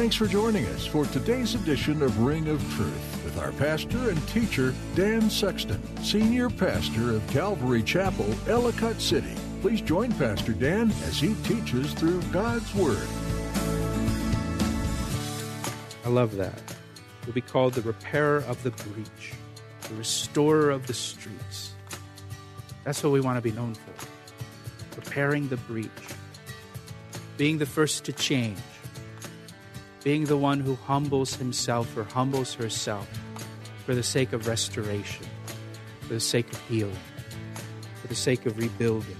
Thanks for joining us for today's edition of Ring of Truth with our pastor and teacher, Dan Sexton, senior pastor of Calvary Chapel, Ellicott City. Please join Pastor Dan as he teaches through God's Word. I love that. We'll be called the repairer of the breach, the restorer of the streets. That's what we want to be known for. Repairing the breach, being the first to change, being the one who humbles himself or humbles herself for the sake of restoration, for the sake of healing, for the sake of rebuilding.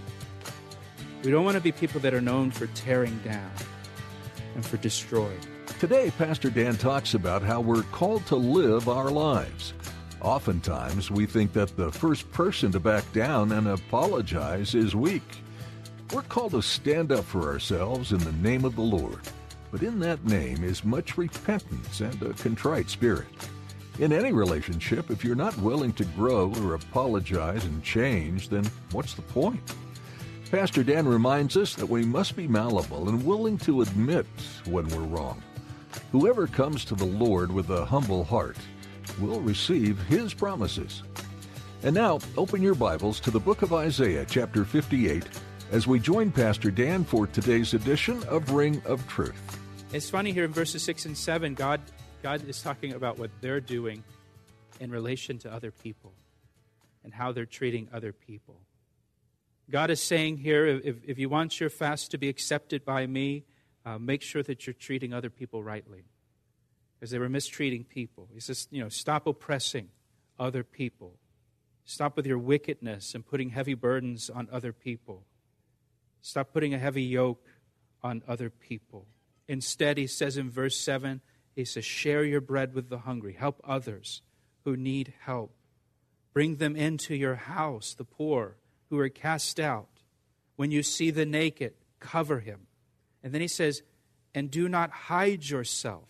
We don't want to be people that are known for tearing down and for destroying. Today, Pastor Dan talks about how we're called to live our lives. Oftentimes, we think that the first person to back down and apologize is weak. We're called to stand up for ourselves in the name of the Lord. But in that name is much repentance and a contrite spirit. In any relationship, if you're not willing to grow or apologize and change, then what's the point? Pastor Dan reminds us that we must be malleable and willing to admit when we're wrong. Whoever comes to the Lord with a humble heart will receive his promises. And now, open your Bibles to the book of Isaiah, chapter 58, as we join Pastor Dan for today's edition of Ring of Truth. It's funny here in verses 6 and 7, God, God is talking about what they're doing in relation to other people and how they're treating other people. God is saying here if, if you want your fast to be accepted by me, uh, make sure that you're treating other people rightly. Because they were mistreating people. He says, you know, stop oppressing other people. Stop with your wickedness and putting heavy burdens on other people. Stop putting a heavy yoke on other people. Instead, he says in verse 7, he says, share your bread with the hungry, help others who need help. Bring them into your house, the poor who are cast out. When you see the naked, cover him. And then he says, and do not hide yourself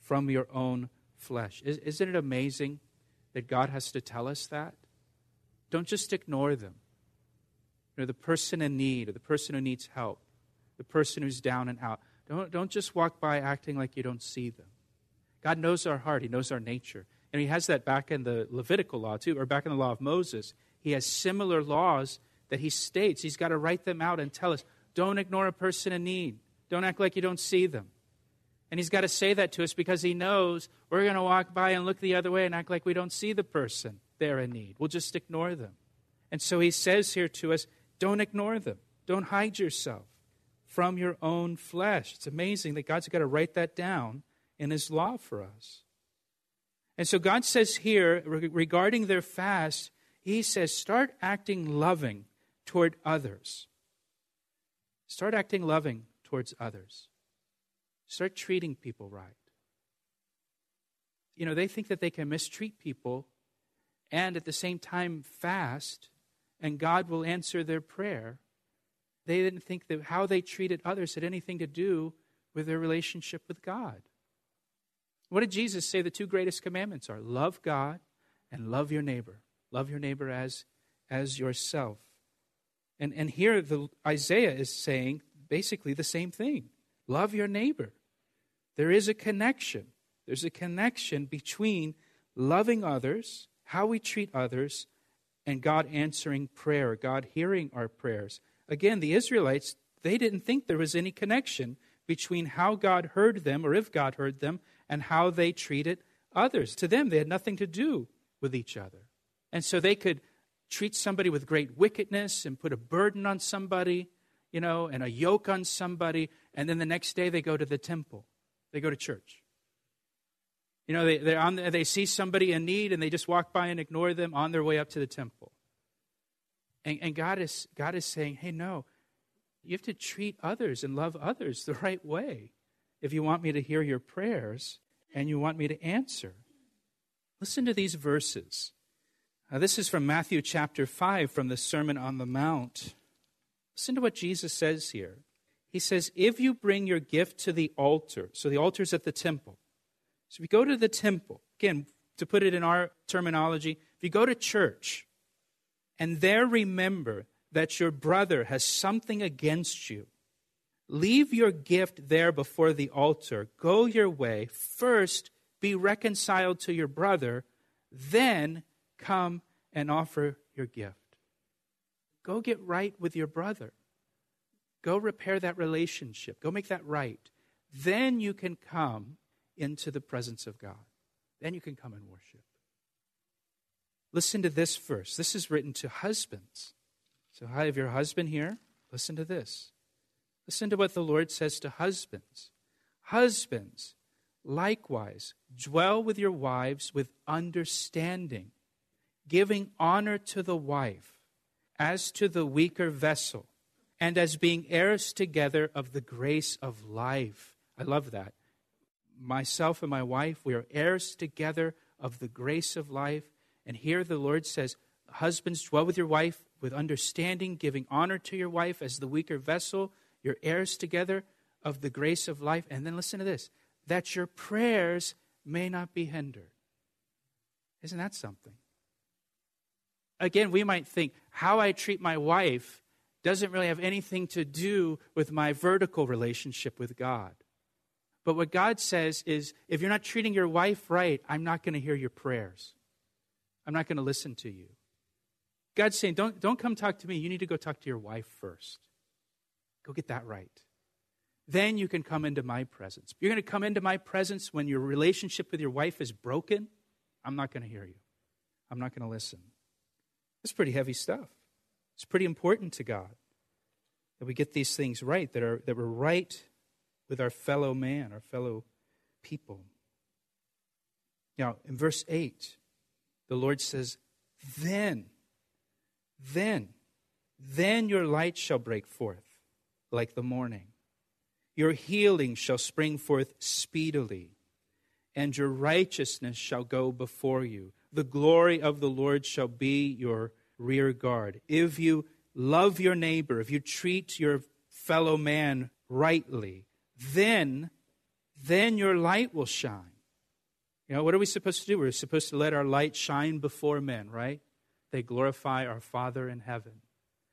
from your own flesh. Isn't it amazing that God has to tell us that? Don't just ignore them. Know, the person in need or the person who needs help, the person who's down and out. Don't, don't just walk by acting like you don't see them. God knows our heart, He knows our nature. And He has that back in the Levitical law, too, or back in the law of Moses. He has similar laws that He states. He's got to write them out and tell us don't ignore a person in need, don't act like you don't see them. And He's got to say that to us because He knows we're going to walk by and look the other way and act like we don't see the person there in need. We'll just ignore them. And so He says here to us don't ignore them, don't hide yourself from your own flesh. It's amazing that God's got to write that down in His law for us. And so God says here regarding their fast, He says, start acting loving toward others. Start acting loving towards others. Start treating people right. You know, they think that they can mistreat people and at the same time fast, and God will answer their prayer. They didn't think that how they treated others had anything to do with their relationship with God. What did Jesus say the two greatest commandments are? Love God and love your neighbor. Love your neighbor as, as yourself. And, and here the, Isaiah is saying basically the same thing love your neighbor. There is a connection. There's a connection between loving others, how we treat others, and God answering prayer, God hearing our prayers. Again, the Israelites, they didn't think there was any connection between how God heard them, or if God heard them, and how they treated others. To them, they had nothing to do with each other. And so they could treat somebody with great wickedness and put a burden on somebody, you know, and a yoke on somebody, and then the next day they go to the temple, they go to church. You know, they, on, they see somebody in need and they just walk by and ignore them on their way up to the temple. And, and God, is, God is saying, hey, no, you have to treat others and love others the right way if you want me to hear your prayers and you want me to answer. Listen to these verses. Now, this is from Matthew chapter 5 from the Sermon on the Mount. Listen to what Jesus says here. He says, If you bring your gift to the altar, so the altar's at the temple. So if you go to the temple, again, to put it in our terminology, if you go to church and there remember that your brother has something against you, leave your gift there before the altar. Go your way. First, be reconciled to your brother, then come and offer your gift. Go get right with your brother. Go repair that relationship. Go make that right. Then you can come into the presence of God. Then you can come and worship. Listen to this verse. This is written to husbands. So, I have your husband here. Listen to this. Listen to what the Lord says to husbands. Husbands, likewise, dwell with your wives with understanding, giving honor to the wife as to the weaker vessel, and as being heirs together of the grace of life. I love that. Myself and my wife, we are heirs together of the grace of life. And here the Lord says, Husbands, dwell with your wife with understanding, giving honor to your wife as the weaker vessel. You're heirs together of the grace of life. And then listen to this that your prayers may not be hindered. Isn't that something? Again, we might think how I treat my wife doesn't really have anything to do with my vertical relationship with God. But what God says is if you're not treating your wife right, I'm not going to hear your prayers. I'm not going to listen to you. God's saying, don't, don't come talk to me. You need to go talk to your wife first. Go get that right. Then you can come into my presence. You're going to come into my presence when your relationship with your wife is broken. I'm not going to hear you. I'm not going to listen. It's pretty heavy stuff. It's pretty important to God that we get these things right, that, are, that we're right with our fellow man, our fellow people. Now, in verse 8, the Lord says, Then then, then your light shall break forth like the morning. Your healing shall spring forth speedily, and your righteousness shall go before you. The glory of the Lord shall be your rear guard. If you love your neighbor, if you treat your fellow man rightly, then then your light will shine. You know, what are we supposed to do? We're supposed to let our light shine before men, right? they glorify our Father in heaven.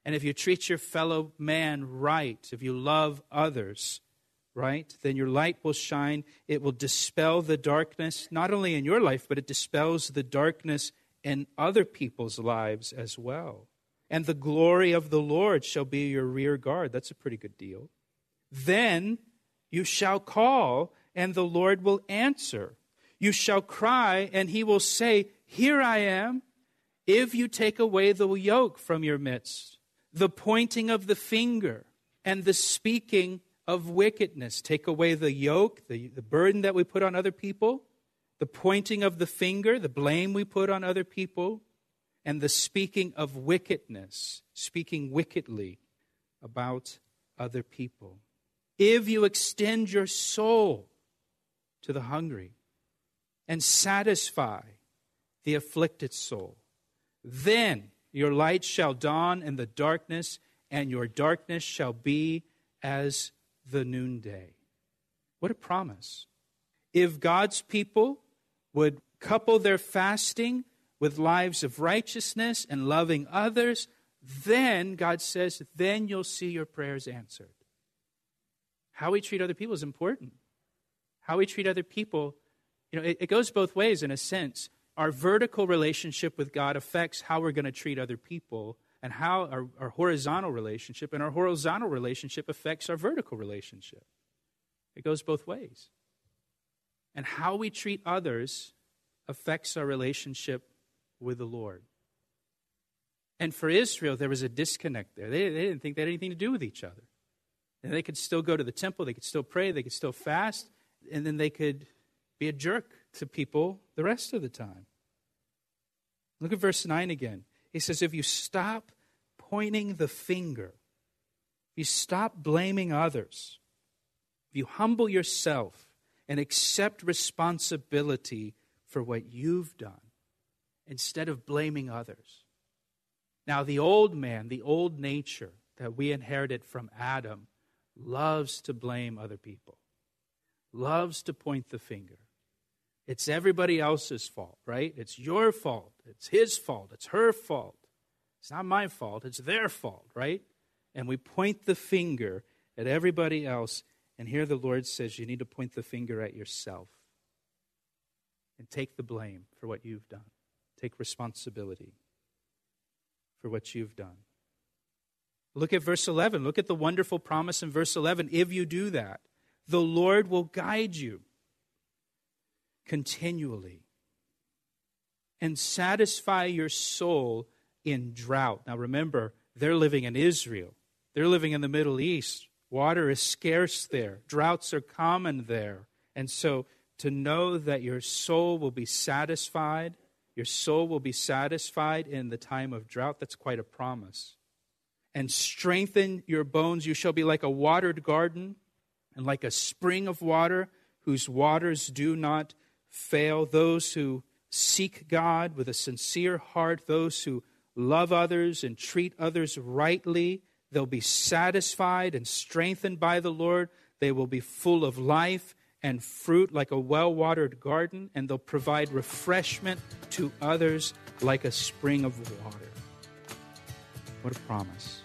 And if you treat your fellow man right, if you love others, right, then your light will shine. It will dispel the darkness, not only in your life, but it dispels the darkness in other people's lives as well. And the glory of the Lord shall be your rear guard. That's a pretty good deal. Then you shall call, and the Lord will answer. You shall cry, and he will say, Here I am if you take away the yoke from your midst, the pointing of the finger, and the speaking of wickedness, take away the yoke, the, the burden that we put on other people, the pointing of the finger, the blame we put on other people, and the speaking of wickedness, speaking wickedly about other people. If you extend your soul to the hungry and satisfy the afflicted soul, then your light shall dawn in the darkness, and your darkness shall be as the noonday. What a promise. If God's people would couple their fasting with lives of righteousness and loving others, then, God says, then you'll see your prayers answered. How we treat other people is important. How we treat other people, you know, it, it goes both ways in a sense our vertical relationship with God affects how we're going to treat other people, and how our, our, horizontal relationship, and our horizontal relationship affects our vertical relationship. It goes both ways. And how we treat others affects our relationship with the Lord. And for Israel, there was a disconnect there. They, they didn't think they had anything to do with each other. And they could still go to the temple, they could still pray, they could still fast, and then they could be a jerk to people the rest of the time. Look at verse 9 again. He says, If you stop pointing the finger, if you stop blaming others, if you humble yourself and accept responsibility for what you've done instead of blaming others. Now, the old man, the old nature that we inherited from Adam, loves to blame other people, loves to point the finger. It's everybody else's fault, right? It's your fault. It's his fault. It's her fault. It's not my fault. It's their fault, right? And we point the finger at everybody else. And here the Lord says you need to point the finger at yourself and take the blame for what you've done. Take responsibility for what you've done. Look at verse 11. Look at the wonderful promise in verse 11. If you do that, the Lord will guide you continually and satisfy your soul in drought. Now remember, they're living in Israel, they're living in the Middle East. Water is scarce there, droughts are common there. And so to know that your soul will be satisfied, your soul will be satisfied in the time of drought, that's quite a promise. And strengthen your bones. You shall be like a watered garden and like a spring of water whose waters do not fail. Those who seek God with a sincere heart, those who love others and treat others rightly, they'll be satisfied and strengthened by the Lord. They will be full of life and fruit like a well watered garden, and they'll provide refreshment to others like a spring of water. What a promise.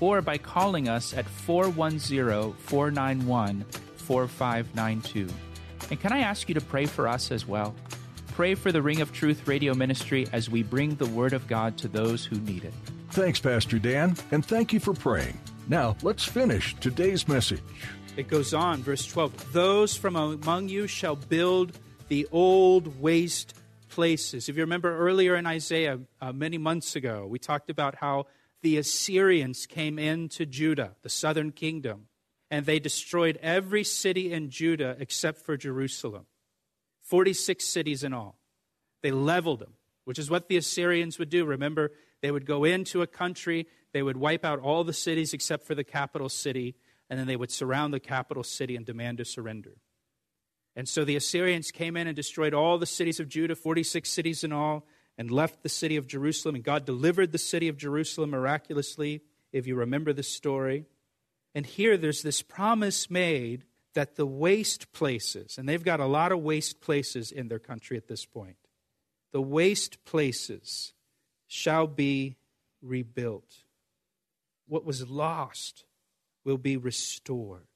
or by calling us at 410 491 4592. And can I ask you to pray for us as well? Pray for the Ring of Truth radio ministry as we bring the Word of God to those who need it. Thanks, Pastor Dan, and thank you for praying. Now, let's finish today's message. It goes on, verse 12 Those from among you shall build the old waste places. If you remember earlier in Isaiah, uh, many months ago, we talked about how the Assyrians came into Judah, the southern kingdom, and they destroyed every city in Judah except for Jerusalem 46 cities in all. They leveled them, which is what the Assyrians would do. Remember, they would go into a country, they would wipe out all the cities except for the capital city, and then they would surround the capital city and demand a surrender. And so the Assyrians came in and destroyed all the cities of Judah, 46 cities in all, and left the city of Jerusalem. And God delivered the city of Jerusalem miraculously, if you remember the story. And here there's this promise made that the waste places, and they've got a lot of waste places in their country at this point, the waste places shall be rebuilt. What was lost will be restored.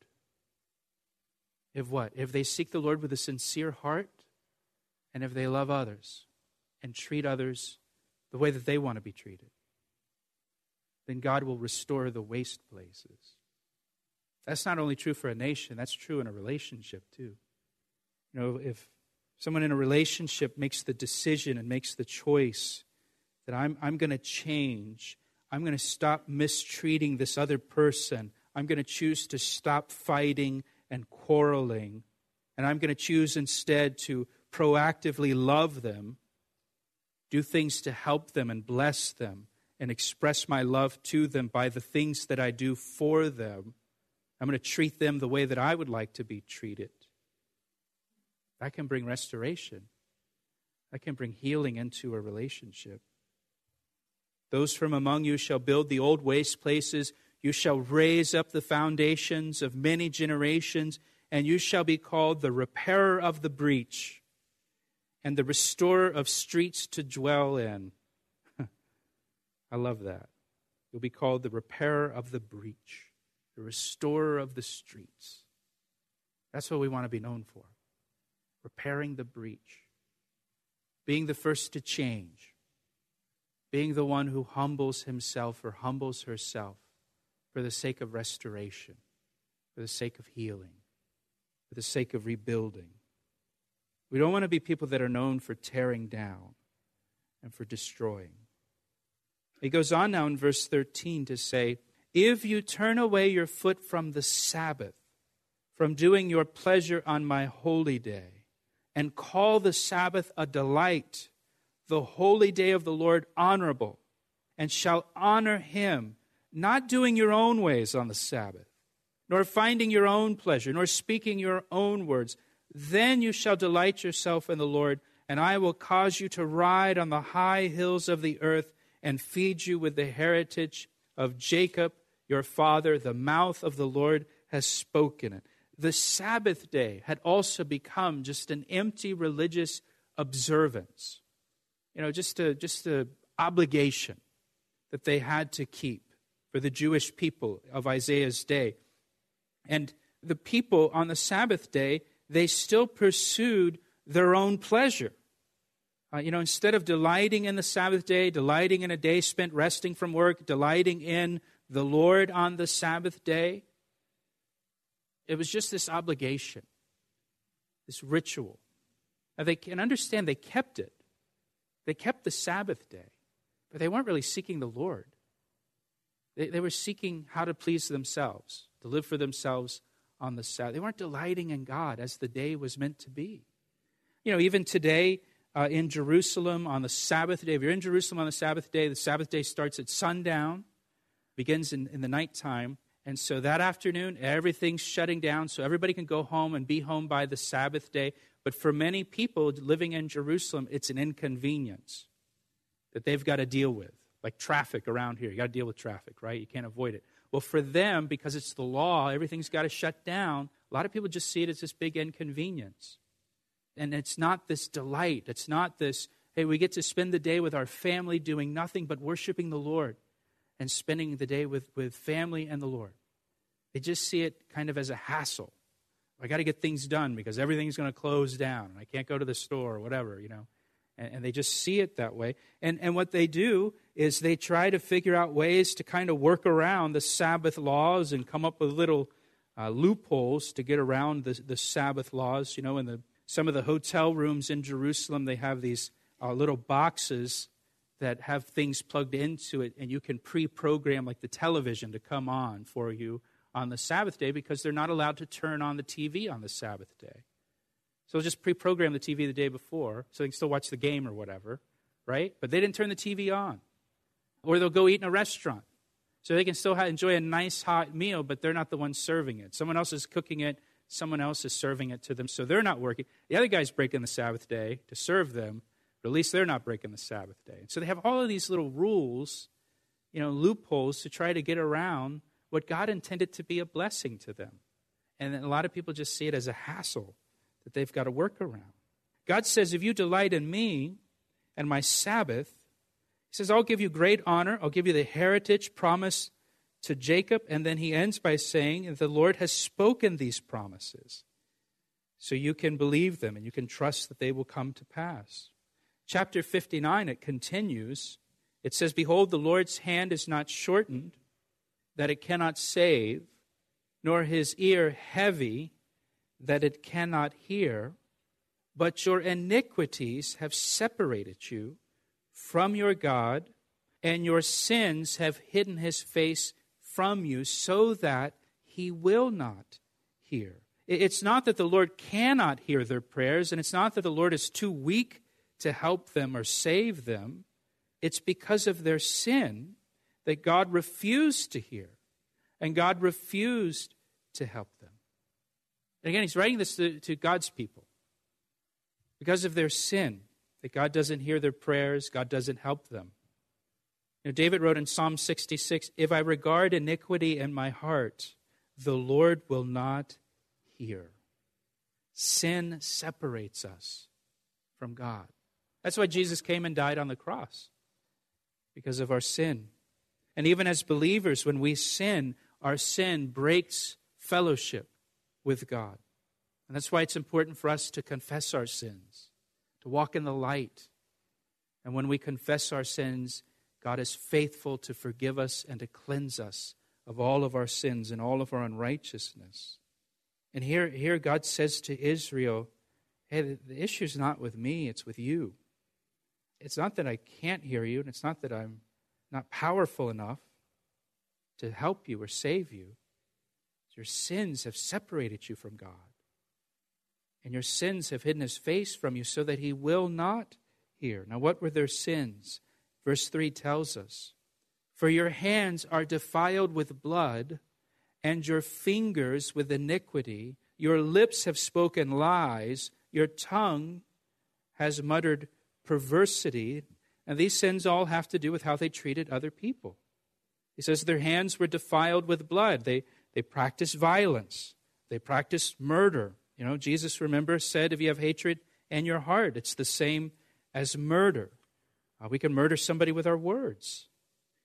If what? If they seek the Lord with a sincere heart, and if they love others and treat others the way that they want to be treated, then God will restore the waste places. That's not only true for a nation, that's true in a relationship too. You know, if someone in a relationship makes the decision and makes the choice that I'm, I'm going to change, I'm going to stop mistreating this other person, I'm going to choose to stop fighting and quarreling, and I'm going to choose instead to proactively love them, do things to help them and bless them, and express my love to them by the things that I do for them. I'm going to treat them the way that I would like to be treated. That can bring restoration. That can bring healing into a relationship. Those from among you shall build the old waste places. You shall raise up the foundations of many generations, and you shall be called the repairer of the breach and the restorer of streets to dwell in. I love that. You'll be called the repairer of the breach, the restorer of the streets. That's what we want to be known for repairing the breach, being the first to change, being the one who humbles himself or humbles herself for the sake of restoration, for the sake of healing, for the sake of rebuilding. We don't want to be people that are known for tearing down and for destroying. He goes on now in verse 13 to say, If you turn away your foot from the Sabbath, from doing your pleasure on my holy day, and call the Sabbath a delight, the holy day of the Lord honorable, and shall honor him, not doing your own ways on the Sabbath, nor finding your own pleasure, nor speaking your own words, then you shall delight yourself in the Lord, and I will cause you to ride on the high hills of the earth and feed you with the heritage of Jacob your father. The mouth of the Lord has spoken it. The Sabbath day had also become just an empty religious observance, you know, just a just a obligation that they had to keep for the Jewish people of Isaiah's day. And the people on the Sabbath day, they still pursued their own pleasure. Uh, you know, instead of delighting in the Sabbath day, delighting in a day spent resting from work, delighting in the Lord on the Sabbath day, it was just this obligation, this ritual. Now, they can understand they kept it. They kept the Sabbath day, but they weren't really seeking the Lord. They, they were seeking how to please themselves, to live for themselves on the Sabbath. They weren't delighting in God as the day was meant to be. You know, even today uh, in Jerusalem on the Sabbath day, if you're in Jerusalem on the Sabbath day, the Sabbath day starts at sundown, begins in, in the nighttime. And so that afternoon, everything's shutting down, so everybody can go home and be home by the Sabbath day. But for many people living in Jerusalem, it's an inconvenience that they've got to deal with, like traffic around here. You got to deal with traffic, right? You can't avoid it. Well, for them, because it's the law, everything's got to shut down. A lot of people just see it as this big inconvenience. And it's not this delight. It's not this, hey, we get to spend the day with our family doing nothing but worshiping the Lord and spending the day with, with family and the Lord. They just see it kind of as a hassle. I got to get things done because everything's going to close down. I can't go to the store or whatever, you know. And, and, they just see it that way. And, and what they do is they try to figure out ways to kind of work around the Sabbath laws and come up with little uh, loopholes to get around the, the Sabbath laws. You know, in the, some of the hotel rooms in Jerusalem, they have these uh, little boxes that have things plugged into it, and you can pre program like the television to come on for you on the Sabbath day because they're not allowed to turn on the TV on the Sabbath day. So they'll just pre program the TV the day before so they can still watch the game or whatever, right? But they didn't turn the TV on. Or they'll go eat in a restaurant. So they can still enjoy a nice hot meal, but they're not the ones serving it. Someone else is cooking it, someone else is serving it to them, so they're not working. The other guy's breaking the Sabbath day to serve them, but at least they're not breaking the Sabbath day. So they have all of these little rules, you know, loopholes to try to get around what God intended to be a blessing to them. And a lot of people just see it as a hassle that they've got to work around. God says, If you delight in me and my Sabbath, He says, I'll give you great honor. I'll give you the heritage promised to Jacob. And then He ends by saying, The Lord has spoken these promises. So you can believe them and you can trust that they will come to pass. Chapter 59, it continues. It says, Behold, the Lord's hand is not shortened, that it cannot save, nor his ear heavy, that it cannot hear. But your iniquities have separated you from your God, and your sins have hidden his face from you, so that he will not hear. It's not that the Lord cannot hear their prayers, and it's not that the Lord is too weak to help them or save them. It's because of their sin that God refused to hear and God refused to help them. And again, he's writing this to, to God's people. Because of their sin, that God doesn't hear their prayers, God doesn't help them. You know, David wrote in Psalm 66 If I regard iniquity in my heart, the Lord will not hear. Sin separates us from God. That's why Jesus came and died on the cross, because of our sin. And even as believers, when we sin, our sin breaks fellowship with God. And that's why it's important for us to confess our sins, to walk in the light. And when we confess our sins, God is faithful to forgive us and to cleanse us of all of our sins and all of our unrighteousness. And here, here God says to Israel, Hey, the, the issue's not with me, it's with you. It's not that I can't hear you, and it's not that I'm not powerful enough to help you or save you. Your sins have separated you from God. And your sins have hidden his face from you so that he will not hear. Now, what were their sins? Verse 3 tells us For your hands are defiled with blood, and your fingers with iniquity. Your lips have spoken lies, your tongue has muttered perversity. And these sins all have to do with how they treated other people. He says their hands were defiled with blood. They, they practice violence. They practice murder. You know, Jesus, remember, said, if you have hatred in your heart, it's the same as murder. Uh, we can murder somebody with our words.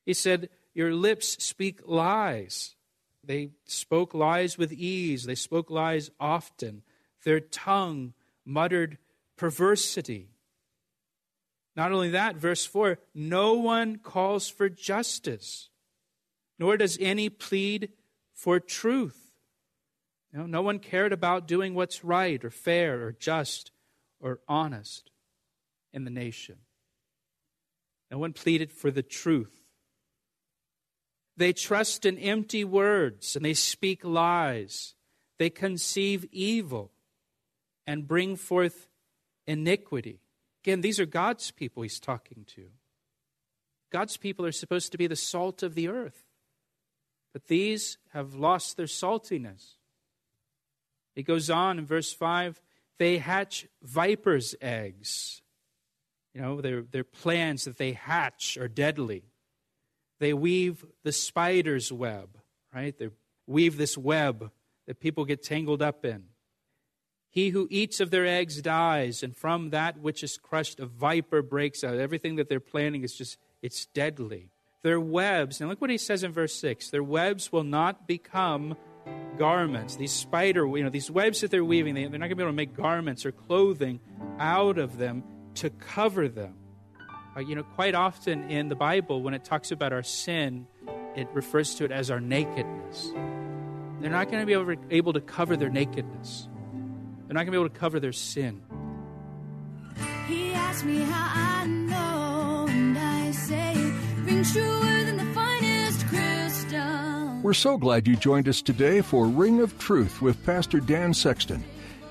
He said, Your lips speak lies. They spoke lies with ease, they spoke lies often. Their tongue muttered perversity. Not only that, verse 4 no one calls for justice, nor does any plead for truth. You know, no one cared about doing what's right or fair or just or honest in the nation. No one pleaded for the truth. They trust in empty words and they speak lies. They conceive evil and bring forth iniquity. Again, these are God's people he's talking to. God's people are supposed to be the salt of the earth. But these have lost their saltiness. It goes on in verse 5 they hatch viper's eggs. You know, their, their plans that they hatch are deadly. They weave the spider's web, right? They weave this web that people get tangled up in. He who eats of their eggs dies, and from that which is crushed, a viper breaks out. Everything that they're planning is just, it's deadly. Their webs, and look what he says in verse 6 their webs will not become garments. These spider, you know, these webs that they're weaving, they, are not going to be able to make garments or clothing out of them to cover them. Uh, you know, quite often in the Bible, when it talks about our sin, it refers to it as our nakedness. They're not going to be able, to cover their nakedness. They're not going to be able to cover their sin. He asked me how I We're so glad you joined us today for Ring of Truth with Pastor Dan Sexton.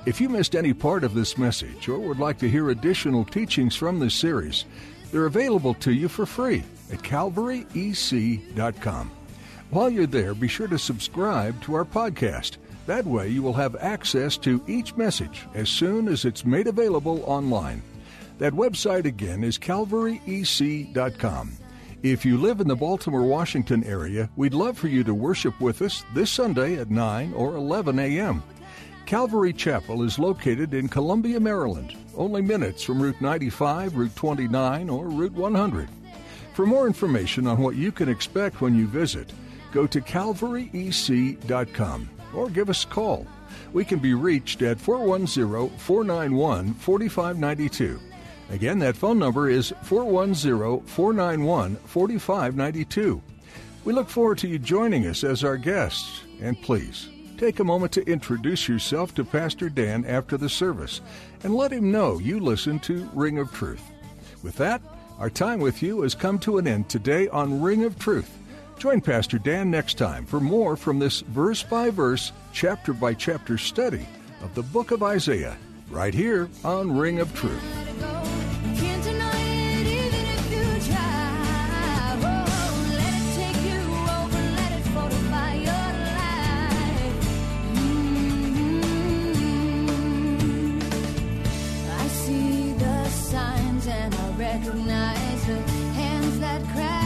If you missed any part of this message or would like to hear additional teachings from this series, they're available to you for free at calvaryec.com. While you're there, be sure to subscribe to our podcast. That way, you will have access to each message as soon as it's made available online. That website again is calvaryec.com. If you live in the Baltimore, Washington area, we'd love for you to worship with us this Sunday at 9 or 11 a.m. Calvary Chapel is located in Columbia, Maryland, only minutes from Route 95, Route 29, or Route 100. For more information on what you can expect when you visit, go to calvaryec.com or give us a call. We can be reached at 410 491 4592. Again, that phone number is 410 491 4592. We look forward to you joining us as our guests, and please take a moment to introduce yourself to Pastor Dan after the service and let him know you listen to Ring of Truth. With that, our time with you has come to an end today on Ring of Truth. Join Pastor Dan next time for more from this verse by verse, chapter by chapter study of the book of Isaiah, right here on Ring of Truth. recognize hands that crack.